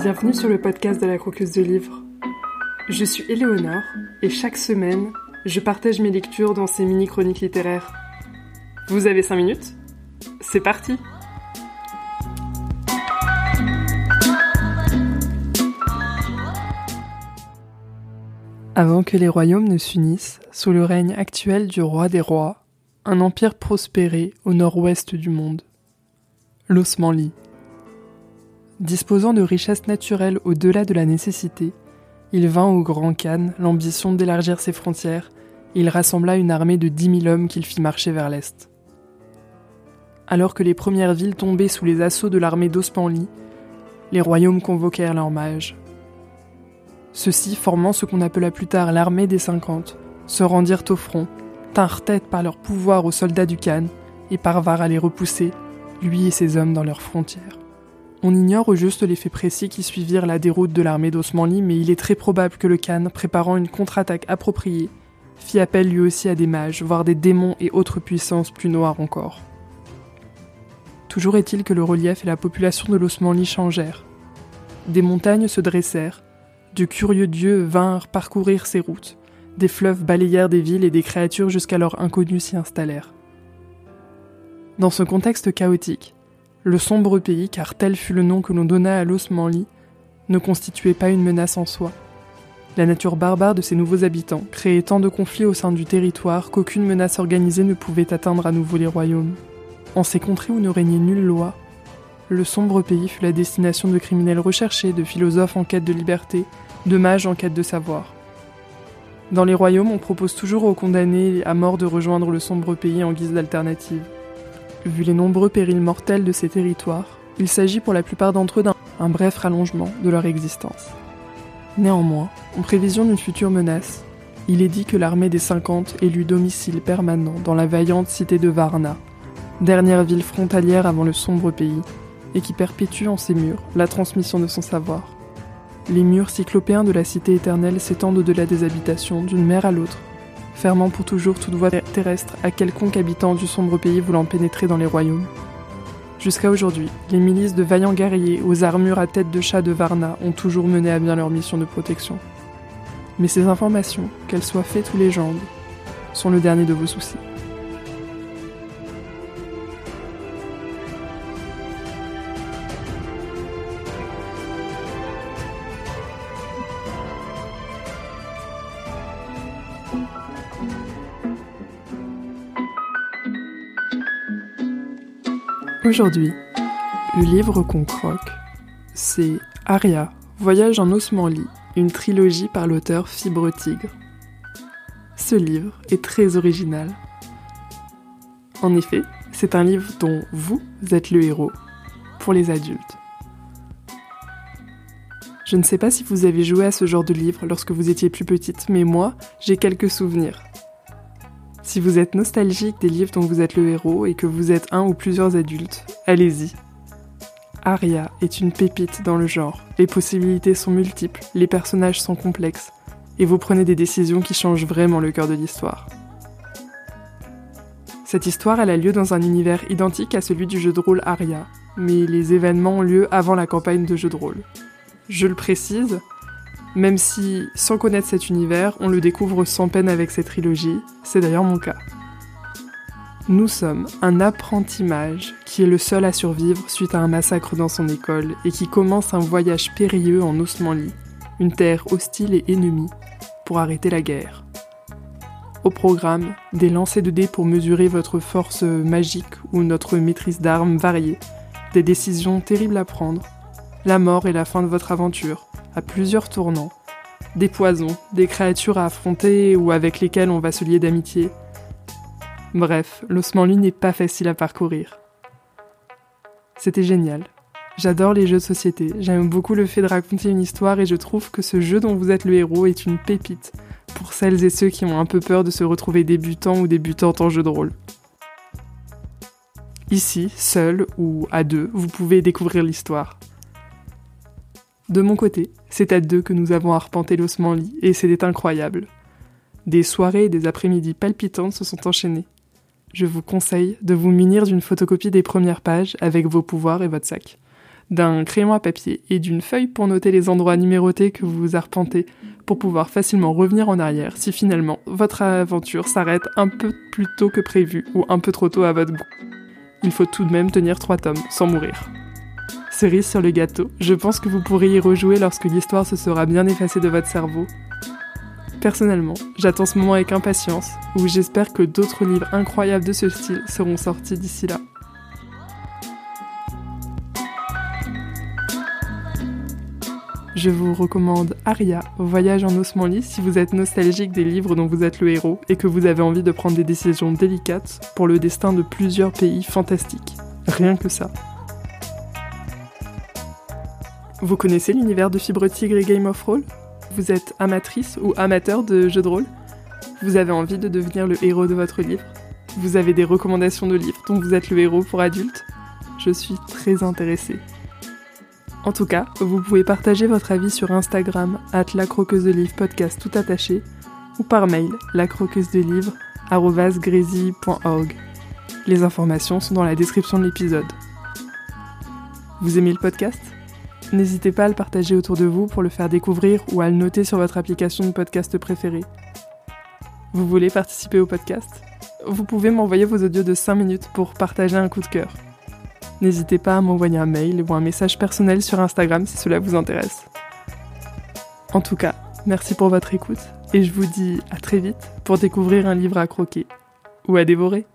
Bienvenue sur le podcast de la Croqueuse de Livres. Je suis Éléonore et chaque semaine, je partage mes lectures dans ces mini-chroniques littéraires. Vous avez 5 minutes? C'est parti Avant que les royaumes ne s'unissent, sous le règne actuel du roi des rois, un empire prospérait au nord-ouest du monde. L'Osmanli. Disposant de richesses naturelles au-delà de la nécessité, il vint au Grand Khan l'ambition d'élargir ses frontières et il rassembla une armée de dix mille hommes qu'il fit marcher vers l'est. Alors que les premières villes tombaient sous les assauts de l'armée d'Osmanli, les royaumes convoquèrent leurs mages. Ceux-ci, formant ce qu'on appela plus tard l'armée des cinquante, se rendirent au front, tinrent tête par leur pouvoir aux soldats du Khan et parvinrent à les repousser, lui et ses hommes, dans leurs frontières. On ignore au juste les faits précis qui suivirent la déroute de l'armée d'Osmanli, mais il est très probable que le Khan, préparant une contre-attaque appropriée, fit appel lui aussi à des mages, voire des démons et autres puissances plus noires encore. Toujours est-il que le relief et la population de l'Osmanli changèrent. Des montagnes se dressèrent, de curieux dieux vinrent parcourir ces routes, des fleuves balayèrent des villes et des créatures jusqu'alors inconnues s'y installèrent. Dans ce contexte chaotique, le sombre pays, car tel fut le nom que l'on donna à l'Osmanli, ne constituait pas une menace en soi. La nature barbare de ses nouveaux habitants créait tant de conflits au sein du territoire qu'aucune menace organisée ne pouvait atteindre à nouveau les royaumes. En ces contrées où ne régnait nulle loi, le sombre pays fut la destination de criminels recherchés, de philosophes en quête de liberté, de mages en quête de savoir. Dans les royaumes, on propose toujours aux condamnés à mort de rejoindre le sombre pays en guise d'alternative. Vu les nombreux périls mortels de ces territoires, il s'agit pour la plupart d'entre eux d'un bref rallongement de leur existence. Néanmoins, en prévision d'une future menace, il est dit que l'armée des 50 élut domicile permanent dans la vaillante cité de Varna, dernière ville frontalière avant le sombre pays, et qui perpétue en ses murs la transmission de son savoir. Les murs cyclopéens de la cité éternelle s'étendent au-delà des habitations, d'une mer à l'autre, fermant pour toujours toute voie terrestre à quelconque habitant du sombre pays voulant pénétrer dans les royaumes. Jusqu'à aujourd'hui, les milices de vaillants guerriers aux armures à tête de chat de Varna ont toujours mené à bien leur mission de protection. Mais ces informations, qu'elles soient faites ou légendes, sont le dernier de vos soucis. Aujourd'hui, le livre qu'on croque, c'est Aria, Voyage en Osmanli, une trilogie par l'auteur Fibre Tigre. Ce livre est très original. En effet, c'est un livre dont vous êtes le héros, pour les adultes. Je ne sais pas si vous avez joué à ce genre de livre lorsque vous étiez plus petite, mais moi, j'ai quelques souvenirs. Si vous êtes nostalgique des livres dont vous êtes le héros et que vous êtes un ou plusieurs adultes, allez-y. Aria est une pépite dans le genre. Les possibilités sont multiples, les personnages sont complexes, et vous prenez des décisions qui changent vraiment le cœur de l'histoire. Cette histoire, a lieu dans un univers identique à celui du jeu de rôle Aria, mais les événements ont lieu avant la campagne de jeu de rôle. Je le précise, même si, sans connaître cet univers, on le découvre sans peine avec cette trilogie, c'est d'ailleurs mon cas. Nous sommes un apprenti mage qui est le seul à survivre suite à un massacre dans son école et qui commence un voyage périlleux en Osmanli, une terre hostile et ennemie, pour arrêter la guerre. Au programme, des lancers de dés pour mesurer votre force magique ou notre maîtrise d'armes variée, des décisions terribles à prendre, la mort et la fin de votre aventure, plusieurs tournants, des poisons, des créatures à affronter ou avec lesquelles on va se lier d'amitié. Bref, l'Osmanli n'est pas facile à parcourir. C'était génial. J'adore les jeux de société, j'aime beaucoup le fait de raconter une histoire et je trouve que ce jeu dont vous êtes le héros est une pépite pour celles et ceux qui ont un peu peur de se retrouver débutants ou débutantes en jeu de rôle. Ici, seul ou à deux, vous pouvez découvrir l'histoire. De mon côté, c'est à deux que nous avons arpenté l'Osmanli et c'était incroyable. Des soirées et des après-midi palpitantes se sont enchaînées. Je vous conseille de vous munir d'une photocopie des premières pages avec vos pouvoirs et votre sac. d'un crayon à papier et d'une feuille pour noter les endroits numérotés que vous arpentez pour pouvoir facilement revenir en arrière si finalement votre aventure s'arrête un peu plus tôt que prévu ou un peu trop tôt à votre goût. Il faut tout de même tenir trois tomes sans mourir. Cerise sur le gâteau, je pense que vous pourrez y rejouer lorsque l'histoire se sera bien effacée de votre cerveau. Personnellement, j'attends ce moment avec impatience, où j'espère que d'autres livres incroyables de ce style seront sortis d'ici là. Je vous recommande Aria, Voyage en Osmanli, si vous êtes nostalgique des livres dont vous êtes le héros et que vous avez envie de prendre des décisions délicates pour le destin de plusieurs pays fantastiques. Rien que ça. Vous connaissez l'univers de Fibre Tigre et Game of Roll Vous êtes amatrice ou amateur de jeux de rôle? Vous avez envie de devenir le héros de votre livre? Vous avez des recommandations de livres dont vous êtes le héros pour adultes? Je suis très intéressée. En tout cas, vous pouvez partager votre avis sur Instagram, at la de livres podcast tout attaché, ou par mail, la de livres, Les informations sont dans la description de l'épisode. Vous aimez le podcast? N'hésitez pas à le partager autour de vous pour le faire découvrir ou à le noter sur votre application de podcast préférée. Vous voulez participer au podcast? Vous pouvez m'envoyer vos audios de 5 minutes pour partager un coup de cœur n'hésitez pas à m'envoyer un mail ou un message personnel sur Instagram si cela vous intéresse. En tout cas, merci pour votre écoute et je vous dis à très vite pour découvrir un livre à croquer ou à dévorer.